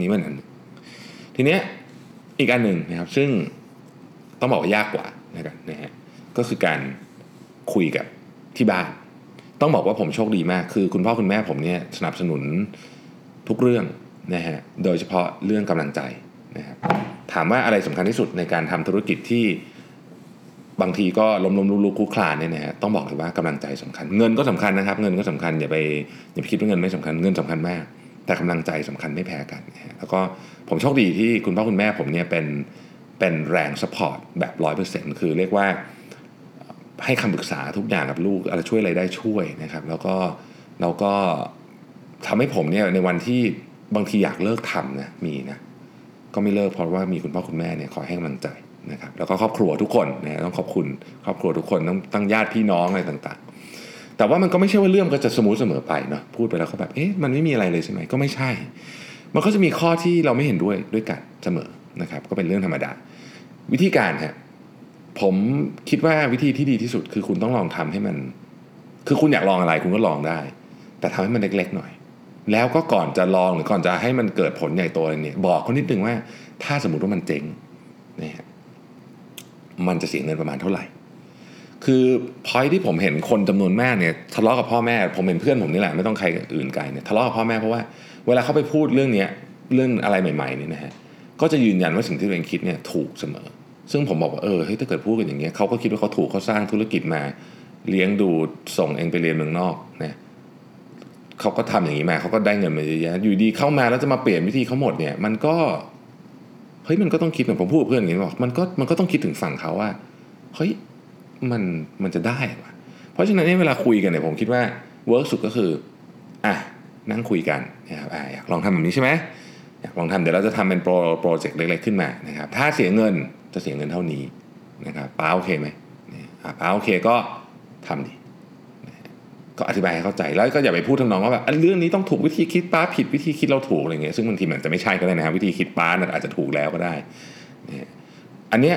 นี่มันอันทีเนี้ยอีกอันหนึ่งนะครับ ซึ่งต้องบอกว่ายากกว่านะครับนะฮะก็คือการคุยกับที่บ้าน ต้องบอกว่าผมโชคดีมาก คือคุณพ่อคุณแม่ผมเนี่ยสนับสนุนทุกเรื่องนะฮะโดยเฉพาะเรื่องกำลังใจนะครับถามว่าอะไรสำคัญที่สุดในการทำธุรกิจที่ บางทีก็ล้มล้มลุกลุกคุกคลานเนี่ยนะฮะต้องบอกเลยว่ากำลังใจสำคัญ เงินก็สำคัญนะครับ เงินก็สำคัญอย่าไปอย่าไปคิดว่าเงินไม่สำคัญเงินสำคัญมาก แต่กำลังใจสำคัญไม่แพ้กันนะฮะแล้วก็ผมโชคดีที่คุณพ่อคุณแม่ผมเนี่ยเป็นเป็นแรง support แบบร้อยเปอร์เซ็นต์คือเรียกว่าให้คำปรึกษาทุกอย่างกับลูกอะไรช่วยอะไรได้ช่วยนะครับ แล้วก็เราก็ทำให้ผมเนี่ยในวันที่บางทีอยากเลิกทำนะมีนะก็ไม่เลิกเพราะว่ามีคุณพ่อคุณแม่เนี่ยคอยให้กำลังใจ นะครับแล้วก็ครอบครัวทุกคนนะต้องขอบคุณครอบครัวทุกคนต้องตั้งญาติพี่น้องอะไรต่างๆ แต่ว่ามันก็ไม่ใช่ว่าเรื่องก็จะสมูทเสมอไปเนาะพูดไปแล้วก็แบบเอ๊ะมันไม่มีอะไรเลยใช่ไหมก็ไม่ใช่ มันก็จะมีข้อที่เราไม่เห็นด้วยด้วยกันเสมอนะครับก็เป็นเรื่องธรรมดา วิธีการฮะผมคิดว่าวิธีที่ดีที่สุดคือคุณต้องลองทำให้มัน คือคุณอยากลองอะไรคุณก็ลองได้ แต่ทำให้มันเล็กๆหน่อย แล้วก็ก่อนจะลองหรือก่อนจะให้มันเกิดผลใหญ่โตอะไรเนี่ยบอกเขานิดนึงว่าถ้าสมมติว่ามันเจ๊งเนี่ย มันจะเสียเงินประมาณเท่าไหร่ คือพอยที่ผมเห็นคนจำนวนมากเนี่ยทะเลาะกับพ่อแม่ ผมเห็นเพื่อนผมนี่แหละไม่ต้องใครอื่นไกลเนี่ยทะเลาะกับพ่อแม่เพราะว่าเวลาเขาไปพูดเรื่องเนี้ยเรื่องอะไรใหม่ๆนี่นะฮะก็จะยืนยันว่าสิ่งที่ตัวเองคิดเนี่ยถูกเสมอ ซึ่งผมบอกว่าเออเฮ้ยถ้าเกิดพูดกันอย่างเงี้ยเขาก็คิดว่าเขาถูกเขาสร้างธุรกิจมาเลี้ยงดูส่งเองไปเรียนเมืองนอกนะเขาก็ทำอย่างนี้มาเขาก็ได้เงินมาเยอะแยะอยู่ดีเข้ามาแล้วจะมาเปลี่ยนวิธีเขาหมดเนี่ย มันก็ ฮ้ยมันก็ต้องคิดเหมือนผมพูดเพื่อนอย่างนี้บอกมันก็มันก็ต้องคิดถึงฝั่งเขาว่าเฮ้ยมันมันจะได้ปะเพราะฉะนั้นเวลาคุยกันเนี่ยผมคิดว่าwork สุดก็คืออะนั่งคุยกันนะครับอะอยากลองทำแบบนี้ใช่ไหมอยากลองทำเดี๋ยวเราจะทำเป็นโปรโปรเจกต์เล็กๆขึ้นมานะครับถ้าเสียเงินจะเสียเงินเท่านี้นะครับป้าโอเคไหมป้าโอเคก็ทำดิ ก็อธิบายให้เข้าใจแล้วก็อย่าไปพูดทำนองว่าแบบเรื่องนี้ต้องถูกวิธีคิดป้าผิดวิธีคิดเราถูกอะไรเงี้ยซึ่งบางทีมันจะไม่ใช่ก็ได้นะครับวิธีคิดป้าอาจจะถูกแล้วก็ได้อันเนี้ย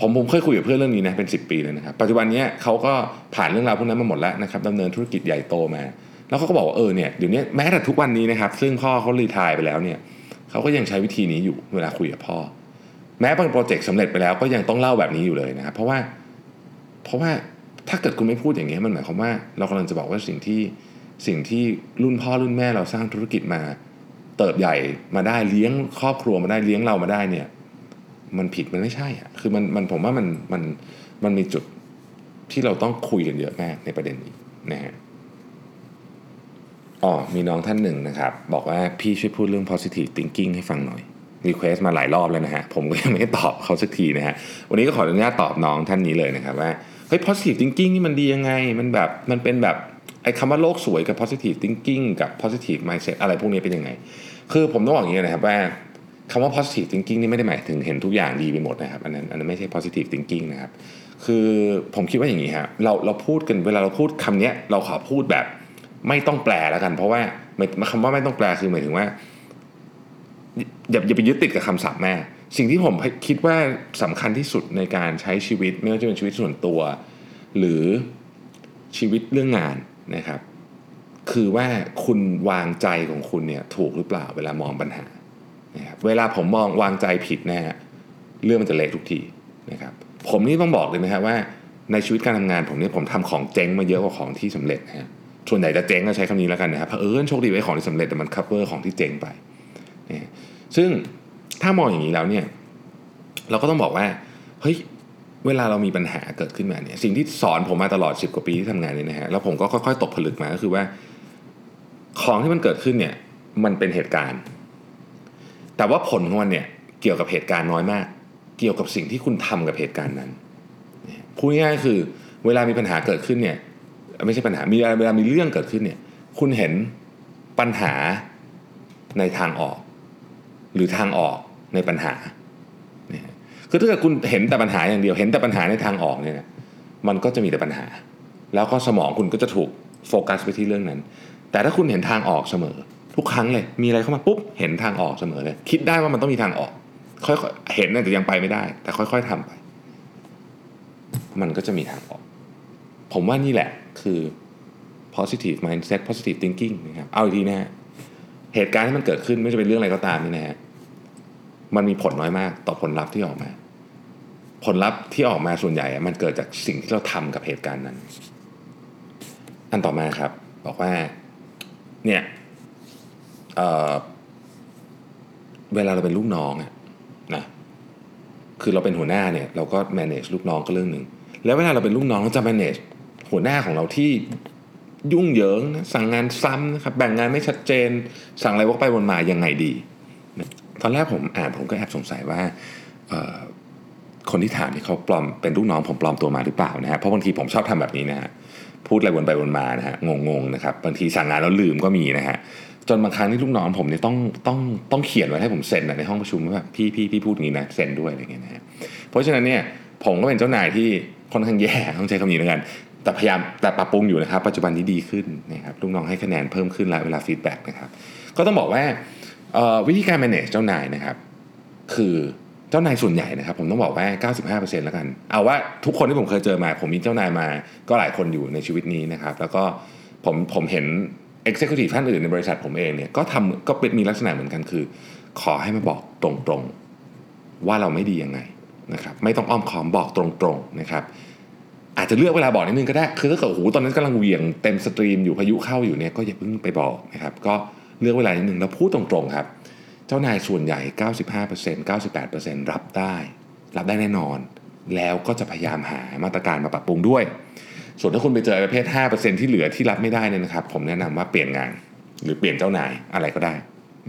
ผผมผมเคยคุยกับเพื่อนเรื่องนี้นะเป็น 10 ปีเลยนะครับปัจจุบันนี้เขาก็ผ่านเรื่องราวพวกนั้นมาหมดแล้วนะครับดำเนินธุรกิจใหญ่โตมา แล้วเขาก็บอกว่าเออเนี่ยเดี๋ยวนี้แม้แต่ทุกวันนี้นะครับ ซึ่งพ่อเขารีทายไปแล้วเนี่ยเขาก็ยังใช้วิธีนี้อยู่เวลาคุยกับพ่อ แม้บางโปรเจกต์สำเร็จไปแล้วก็ยังต้องเล่าแบบนี้อยู่เลยนะครับเพราะว่าเพราะว่า ถ้าเกิดคุณไม่พูดอย่างนี้มันหมายความว่า เรากำลังจะบอกว่าสิ่งที่สิ่งที่รุ่นพ่อรุ่นแม่เราสร้างธุรกิจมา เติบใหญ่มาได้เลี้ยงครอบครัวมาได้เลี้ยงเรามาได้เนี่ย มันผิดมันไม่ใช่อะคือมันมันผมว่ามันมันมันมีจุดที่เราต้องคุยกันเยอะมากในประเด็นนี้นะฮะอ๋อมีน้องท่านหนึ่งนะครับ บอกว่าพี่ช่วยพูดเรื่อง positive thinking ให้ฟังหน่อยรีเควสมาหลายรอบแล้วนะฮะผมก็ยังไม่ได้ตอบเขาสักทีนะฮะวันนี้ก็ขออนุญาตตอบน้องท่านนี้เลยนะครับว่า ฮ้ย positive thinking นี่มันดียังไง มันแบบมันเป็นแบบไอ้คำว่าโลกสวยกับ positive thinking กับ positive mindset อะไรพวกนี้เป็นยังไง คือผมต้องบอกอย่างนี้นะครับว่าคำว่า positive thinking นี่ไม่ได้หมายถึงเห็นทุกอย่างดีไปหมดนะครับอันนั้นอันนั้นไม่ใช่ positive thinking นะครับ คือผมคิดว่าอย่างนี้ครับเราเราพูดกันเวลาเราพูดคำนี้เราขอพูดแบบไม่ต้องแปลแล้วกัน เพราะว่าคำว่าไม่ต้องแปลคือหมายถึงว่าอย่าอย่าไปยึดติดกับคำศัพท์แม่ สิ่งที่ผมคิดว่าสำคัญที่สุดในการใช้ชีวิตไม่ว่าจะเป็นชีวิตส่วนตัว หรือชีวิตเรื่องงานนะครับ คือว่าคุณวางใจของคุณเนี่ยถูกหรือเปล่าเวลามองปัญหานะครับเวลาผมมองวางใจผิดนะฮะเรื่องมันจะเละทุกทีนะครับผมนี่ต้องบอกเลยนะครับว่าในชีวิตการทำงานผมเนี่ยผมทำของเจ๊งมาเยอะกว่าของที่สำเร็จนะฮะส่วนใหญ่จะเจ๊งก็ใช้คำนี้แล้วกันนะครับเพราะเออโชคดีไว้ของที่สำเร็จแต่มันคัพเวอร์ของที่เจ๊งไปนะซึ่ง ถ้ามองอย่างนี้แล้วเนี่ย เราก็ต้องบอกว่า เฮ้ย เวลาเรามีปัญหาเกิดขึ้นมาเนี่ย สิ่งที่สอนผมมาตลอด 10 กว่าปีที่ทำงานเนี่ยนะฮะ แล้วผมก็ค่อยๆ ตกผลึกมา ก็คือว่า ของที่มันเกิดขึ้นเนี่ย มันเป็นเหตุการณ์ แต่ว่าผลของมันเนี่ย เกี่ยวกับเหตุการณ์น้อยมาก เกี่ยวกับสิ่งที่คุณทำกับเหตุการณ์นั้น พูดง่ายๆคือ เวลามีปัญหาเกิดขึ้นเนี่ย ไม่ใช่ปัญหา มีเวลามีเรื่องเกิดขึ้นเนี่ย คุณเห็นปัญหาในทางออก หรือทางออก ในปัญหาคือถ้าเกิดคุณเห็นแต่ปัญหาอย่างเดียว เห็นแต่ปัญหาในทางออกเนี่ยมันก็จะมีแต่ปัญหา แล้วก็สมองคุณก็จะถูกโฟกัสไปที่เรื่องนั้น แต่ถ้าคุณเห็นทางออกเสมอ ทุกครั้งเลย มีอะไรเข้ามาปุ๊บเห็นทางออกเสมอเลย คิดได้ว่ามันต้องมีทางออก ค่อยๆเห็นแต่ยังไปไม่ได้ แต่ค่อยๆทำไป มันก็จะมีทางออก ผมว่านี่แหละคือ positive mindset positive thinking นะครับ เอาอีกทีนะฮะ เหตุการณ์ที่มันเกิดขึ้นไม่ว่าจะเป็นเรื่องอะไรก็ตามนี่นะฮะ มันมีผลน้อยมากต่อผลลัพธ์ที่ออกมา ผลลัพธ์ที่ออกมาส่วนใหญ่ มันเกิดจากสิ่งที่เราทำกับเหตุการณ์นั้น อันต่อมาครับ บอกว่าเนี่ยเเวลาเราเป็นลูกน้องนะคือเราเป็นหัวหน้าเนี่ยเราก็ manage ลูกน้องก็เรื่องหนึ่งแล้วเวลาเราเป็นลูกน้องเราจะ manage หัวหน้าของเราที่ยุ่งเหยิงนะสั่งงานซ้ำนะครับแบ่งงานไม่ชัดเจน สั่งอะไรวกไปวนมายังไงดี ตอนแรกผมอ่านผมก็แอบสงสัยว่าคนที่ถามนี่เขาปลอมเป็นลูกน้องผมปลอมตัวมาหรือเปล่านะฮะเพราะบางทีผมชอบทำแบบนี้นะฮะพูดอะไรวนไปวนมานะฮะงงๆนะครับบางทีสั่งงานแล้วลืมก็มีนะฮะจนบางครั้งที่ลูกน้องผมเนี่ยต้องต้องต้องเขียนไว้ให้ผมเซ็นในห้องประชุมว่าพี่พี่พี่พูดอย่างนี้นะเซ็นด้วยอะไรเงี้ยนะฮะเพราะฉะนั้นเนี่ยผมก็เป็นเจ้านายที่ค่อนข้างแย่ต้องใช้คำนี้แล้วกัน แต่พยายามแต่ปรับปรุงอยู่นะครับ ปัจจุบันนี้ดีขึ้นนะครับลูกน้องให้คะแนนเพิ่มขึ้นแล้วเวลาฟีดแบ็กนะครับก็ต้องบอกว่า วิธีการ manage เจ้านายนะครับ คือเจ้านายส่วนใหญ่นะครับ ผมต้องบอกว่า 95%แล้วกัน เอาว่าทุกคนที่ผมเคยเจอมา ผมมีเจ้านายมาก็หลายคนอยู่ในชีวิตนี้นะครับ แล้วก็ผมผมเห็น Executive ท่านอื่นในบริษัทผมเองเนี่ยก็ทำก็เป็นมีลักษณะเหมือนกันคือ ขอให้มาบอกตรงๆ ว่าเราไม่ดียังไงนะครับไม่ต้องอ้อมค้อมบอกตรงๆนะครับอาจจะเลือกเวลาบอกนิดนึงก็ได้ คือถ้าเกิดโอ้โหตอนนั้นกำลังเวียงเต็มสตรีมอยู่พายุเข้าอยู่เนี่ยก็อย่าเพิ่งไปบอกนะครับ ก็ เลือกเวลานิดนึงแล้วพูดตรงๆครับ เจ้านายส่วนใหญ่ 95% 98%รับได้ รับได้แน่นอน แล้วก็จะพยายามหามาตรการมาปรับปรุงด้วย ส่วนถ้าคุณไปเจอประเภท 5%ที่เหลือที่รับไม่ได้เนี่ยนะครับ ผมแนะนำว่าเปลี่ยนงาน หรือเปลี่ยนเจ้านายอะไรก็ได้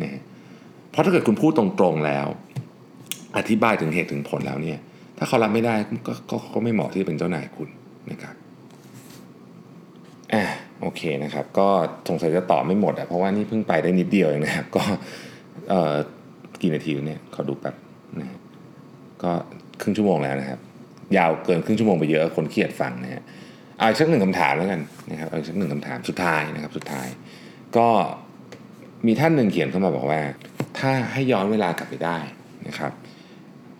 นะเพราะถ้าเกิดคุณพูดตรงๆแล้ว อธิบายถึงเหตุถึงผลแล้วเนี่ยถ้าเขารับไม่ได้ก็ก็ก็ไม่เหมาะที่จะเป็นเจ้านายคุณนะครับอ่า โอเคนะครับ ก็สงสัยจะตอบไม่หมดอะเพราะว่านี่เพิ่งไปได้นิดเดียวเองนะครับ ก็เอ่อกี่นาทีเนี่ยขอดูแป๊บนะก็ครึ่งชั่วโมงแล้วนะครับ ยาวเกินครึ่งชั่วโมงไปเยอะคนเครียดฟังนะฮะเอาอีกสักหนึ่งคำถามแล้วกันนะครับเอาอีกสักหนึ่งคำถามสุดท้ายนะครับ สุดท้าย ก็มีท่านหนึ่งเขียนเข้ามาบอกว่า ถ้าให้ย้อนเวลากลับไปได้นะครับ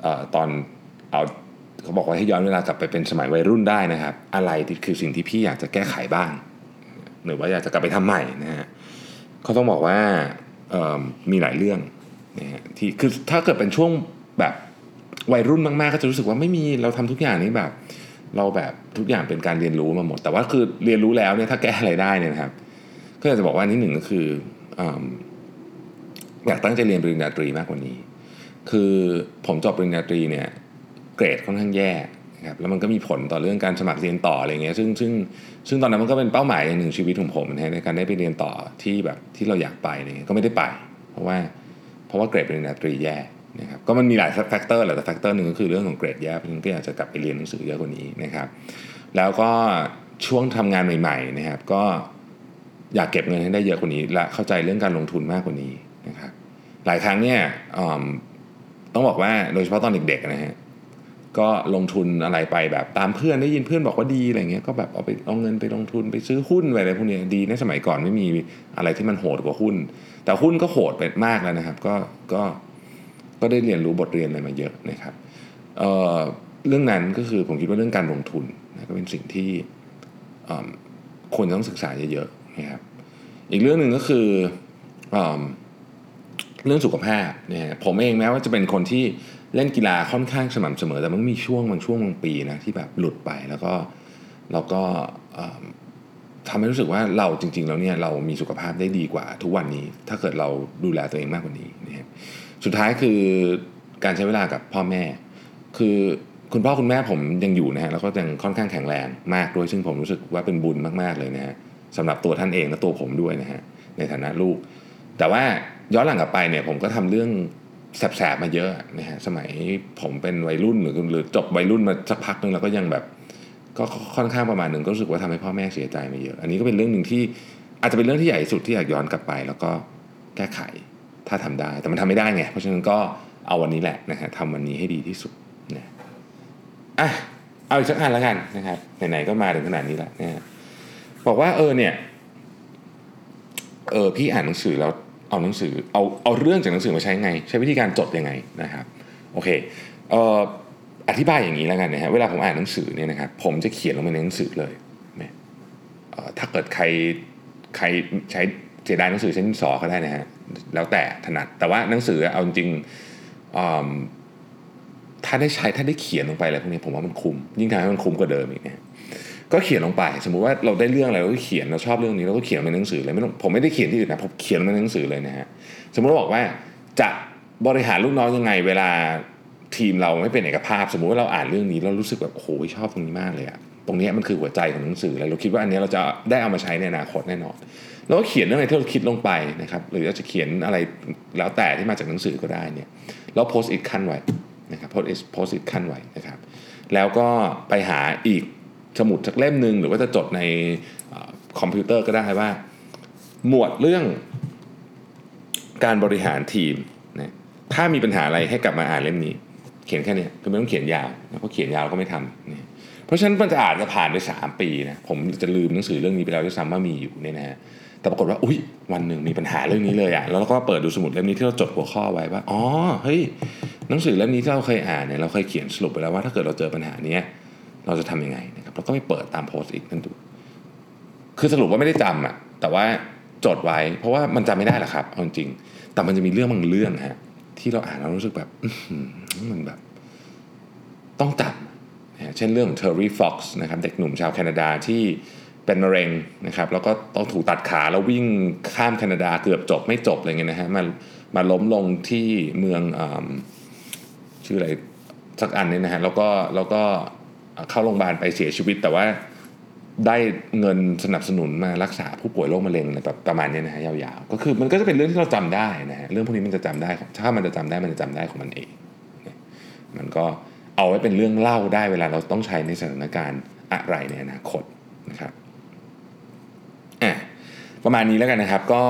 เอ่อตอนเอาเขาบอกว่าให้ย้อนเวลากลับไปเป็นสมัยวัยรุ่นได้นะครับ อะไรคือสิ่งที่พี่อยากจะแก้ไขบ้าง หรือว่าอยากจะกลับไปทำใหม่นะฮะเขาต้องบอกว่ามีหลายเรื่องนะฮะที่คือถ้าเกิดเป็นช่วงแบบวัยรุ่นมากๆก็จะรู้สึกว่าไม่มีเราทำทุกอย่างนี้แบบ เราแบบทุกอย่างเป็นการเรียนรู้มาหมด แต่ว่าคือเรียนรู้แล้วเนี่ยถ้าแก้อะไรได้เนี่ยนะครับก็อยากจะบอกว่านี่หนึ่งก็คืออยากตั้งใจเรียนปริญญาตรีมากกว่านี้ คือผมจบปริญญาตรีเนี่ยเกรดค่อนข้างแย่ นะครับแล้วมันก็มีผลต่อเรื่องการสมัครเรียนต่ออะไรเงี้ยซึ่งซึ่งซึ่งตอนนั้นมันก็เป็นเป้าหมายหนึ่งชีวิตของผมนะในการได้ไปเรียนต่อที่แบบที่เราอยากไปเนี่ยก็ไม่ได้ไป เพราะว่าเพราะว่าเกรดปริญญาตรีแย่นะครับก็มันมีหลาย factor แหละแต่ factor หนึ่งก็คือเรื่องของเกรดแย่เพราะฉะนั้นก็อยากจะกลับไปเรียนหนังสือเยอะกว่านี้นะครับ แล้วก็ช่วงทำงานใหม่ๆนะครับ ก็อยากเก็บเงินให้ได้เยอะกว่านี้ และเข้าใจเรื่องการลงทุนมากกว่านี้นะครับ หลายครั้งเนี่ยต้องบอกว่าโดยเฉพาะตอนเด็กๆนะฮะ ก็ลงทุนอะไรไปแบบตามเพื่อนได้ยินเพื่อนบอกว่าดีอะไรเงี้ยก็แบบเอาไปเอาเงินไปลงทุนไปซื้อหุ้นอะไรพวกนี้ดีในสมัยก่อนไม่มีอะไรที่มันโหดกว่าหุ้น แต่หุ้นก็โหดไปมากแล้วนะครับ ก็ก็ก็ได้เรียนรู้บทเรียนอะไรมาเยอะนะครับเเรื่องนั้นก็คือผมคิดว่าเรื่องการลงทุนนะก็เป็นสิ่งที่ควรต้องศึกษาเยอะๆนะครับอีกเรื่องหนึ่งก็คือเรื่องสุขภาพเนี่ยผมเองแม้ว่าจะเป็นคนที่ เล่นกีฬาค่อนข้างสม่ำเสมอ แต่มันมีช่วงบางช่วงบางปีนะที่แบบหลุดไปแล้วก็แล้วก็ทำให้รู้สึกว่าเราจริง ๆ แล้วเนี่ยเรามีสุขภาพได้ดีกว่า ทุกวันนี้ถ้าเกิดเราดูแลตัวเองมากกว่านี้นะครับสุดท้ายคือการใช้เวลากับพ่อแม่ คือคุณพ่อคุณแม่ผมยังอยู่นะฮะแล้วก็ยังค่อนข้างแข็งแรงมากด้วยซึ่งผมรู้สึกว่าเป็นบุญมากๆเลยนะฮะสำหรับตัวท่านเองและตัวผมด้วยนะฮะในฐานะลูก แต่ว่าย้อนหลังกลับไปเนี่ยผมก็ทำเรื่อง แสบๆมาเยอะนะฮะสมัยผมเป็นวัยรุ่นหรือหรือจบวัยรุ่นมาสักพักหนึ่งแล้วก็ยังแบบก็ค่อนข้างประมาณหนึ่งก็รู้สึกว่าทำให้พ่อแม่เสียใจมาเยอะ อันนี้ก็เป็นเรื่องหนึ่งที่อาจจะเป็นเรื่องที่ใหญ่สุดที่อยากย้อนกลับไป แล้วก็แก้ไขถ้าทำได้ แต่มันทำไม่ได้ไงเพราะฉะนั้นก็เอาวันนี้แหละนะฮะทำวันนี้ให้ดีที่สุดนะอะเอาอีกสักอันแล้วกันนะครับไหนๆก็มาถึงขนาดนี้แล้วนะบอกว่าเออเนี่ยเออพี่อ่านหนังสือแล้ว เอาหนังสือเอาเอาเรื่องจากหนังสือมาใช้ไง ใช้วิธีการจดยังไงนะครับโอเคเอ่ออธิบายอย่างนี้แล้วกันนะฮะเวลาผมอ่านหนังสือเนี่ยนะครับผมจะเขียนลงไปในหนังสือเลยถ้าเกิดใครใครใช้เสียดายหนังสือใช้ดินสอก็ได้นะฮะแล้วแต่ถนัดแต่ว่าหนังสือเอาจริงถ้าได้ใช้ถ้าได้เขียนลงไปอะไรพวกนี้ผมว่ามันคุ้มยิ่งทำให้มันคุ้มกว่าเดิมอีกนะ ก็เขียนลงไป สมมุติว่าเราได้เรื่องอะไรเราก็เขียนเราชอบเรื่องนี้เราก็เขียนในหนังสือเลยไม่ต้องผมไม่ได้เขียนที่อื่นนะผมเขียนในหนังสือเลยนะฮะสมมติว่าบอกว่าจะบริหารลูกน้องยังไง เวลาทีมเราไม่เป็นเอกภาพ สมมุติว่าเราอ่านเรื่องนี้เรารู้สึกแบบโอ้โหชอบตรงนี้มากเลยอะตรงนี้มันคือหัวใจของหนังสือเลยเราคิดว่าอันนี้เราจะได้เอามาใช้ในอนาคตแน่นอนเราก็เขียนเรื่องอะไรที่เราคิดลงไปนะครับหรือจะเขียนอะไรแล้วแต่ที่มาจากหนังสือก็ได้เนี่ยแล้วโพสต์อิทขั้นไว้นะครับโพสต์อิทโพสต์อิทขั้นไว้นะครับแล้วก็ไปหาอีก สมุดสักเล่มหนึ่งหรือว่าจะจดในคอมพิวเตอร์ก็ได้ว่า หมวดเรื่องการบริหารทีมนะถ้ามีปัญหาอะไรให้กลับมาอ่านเล่มนี้ เขียนแค่นี้คือไม่ต้องเขียนยาวนะเพราะเขียนยาวก็ไม่ทำนะเพราะฉะนั้นมันจะอ่านจะผ่านไปสามปีนะผมจะลืมหนังสือเรื่องนี้ไปแล้วด้วยซ้ำว่ามีอยู่เนี่ยนะฮะแต่ปรากฏว่าอุ้ยวันหนึ่งมีปัญหาเรื่องนี้เลยอะ่ะแล้วเราก็เปิดดูสมุดเล่มนี้ที่เราจดหัวข้อไว้ว่าอ๋อเฮ้ยหนังสือเล่มนี้ที่เราเคยอ่านเนี่ยเราเคยเขียนสรุปไปแล้วว่าถ้าเกิดเราเจอปัญหาเนี้ยเราจะทำยังไง นะครับเราก็ไปเปิดตามโพสต์อีกนั่นดู คือสรุปว่าไม่ได้จำอะแต่ว่าจดไว้ เพราะว่ามันจำไม่ได้หรอกครับเอาจริง แต่มันจะมีเรื่องบางเรื่องฮะที่เราอ่านเรารู้สึกแบบมันแบบ ต้องจำเช่นเรื่องของ Terry Fox นะครับเด็กหนุ่มชาวแคนาดาที่เป็นมะเร็งนะครับ แล้วก็ต้องถูกตัดขาแล้ววิ่งข้ามแคนาดาเกือบจบไม่จบอะไรเงี้ยนะฮะมามาล้มลงที่เมืองอชื่ออะไรสักอันนี้นะฮะแล้วก็แล้วก็ เข้าโรงพยาบาลไปเสียชีวิต แต่ว่าได้เงินสนับสนุนมารักษาผู้ป่วยโรคมะเร็งแบบประมาณนี้นะฮะยาวๆ ก็คือมันก็จะเป็นเรื่องที่เราจำได้นะฮะเรื่องพวกนี้มันจะจำได้ถ้ามันจะจำได้มันจะจำได้ของมันเอง มันก็เอาไว้เป็นเรื่องเล่าได้เวลาเราต้องใช้ในสถานการณ์อะไรในอนาคตนะครับอะประมาณนี้แล้วกันนะครับ ก็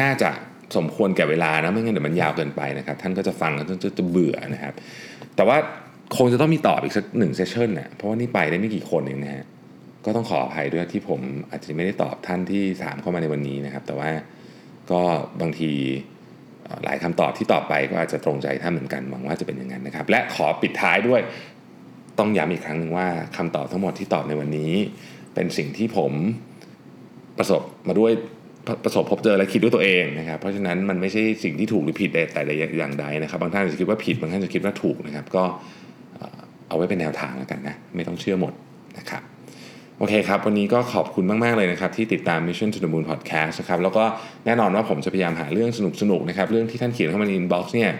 น่าจะสมควรแก่เวลานะไม่งั้นเดี๋ยวมันยาวเกินไปนะครับ ท่านก็จะฟังแล้วจะจะเบื่อนะครับ แต่ว่า คงจะต้องมีตอบอีกสักหนึ่งเซสชั่นเนะเพราะว่านี่ไปได้ไม่กี่คนเองนะฮะก็ต้องขออภัยด้วยที่ผมอาจจะไม่ได้ตอบท่านที่ถามเข้ามาในวันนี้นะครับ แต่ว่าก็บางทีหลายคำตอบที่ตอบไปก็อาจจะตรงใจท่านเหมือนกันหวังว่าจะเป็นอย่างนั้นนะครับ และขอปิดท้ายด้วยต้องย้ำอีกครั้งหนึ่งว่าคำตอบทั้งหมดที่ตอบในวันนี้ เป็นสิ่งที่ผมประสบมาด้วยประสบพบเจอและคิดด้วยตัวเองนะครับ เพราะฉะนั้นมันไม่ใช่สิ่งที่ถูกหรือผิดแต่ใดอย่างใดนะครับ บางท่านจะคิดว่าผิดบางท่านจะคิดว่าถูกนะครับ ก็ เอาไว้เป็นแนวทางแล้วกันนะ ไม่ต้องเชื่อหมดนะครับโอเคครับ วันนี้ก็ขอบคุณมาก ๆ เลยนะครับ ที่ติดตาม Mission to the Moon Podcast นะครับ แล้วก็แน่นอนว่าผมจะพยายามหาเรื่องสนุกๆนะครับ เรื่องที่ท่านเขียนเข้ามาใน inbox เนี่ย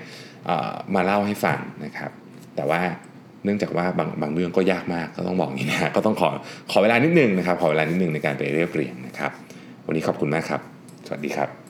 มาเล่าให้ฟังนะครับ แต่ว่าเนื่องจากว่าบางบางเรื่องก็ยากมากก็ต้องบอกอย่างนี้นะก็ต้องขอขอเวลานิดนึงนะครับ ขอเวลานิดนึงในการไปเรียบเรียงนะครับ วันนี้ขอบคุณมากครับ สวัสดีครับ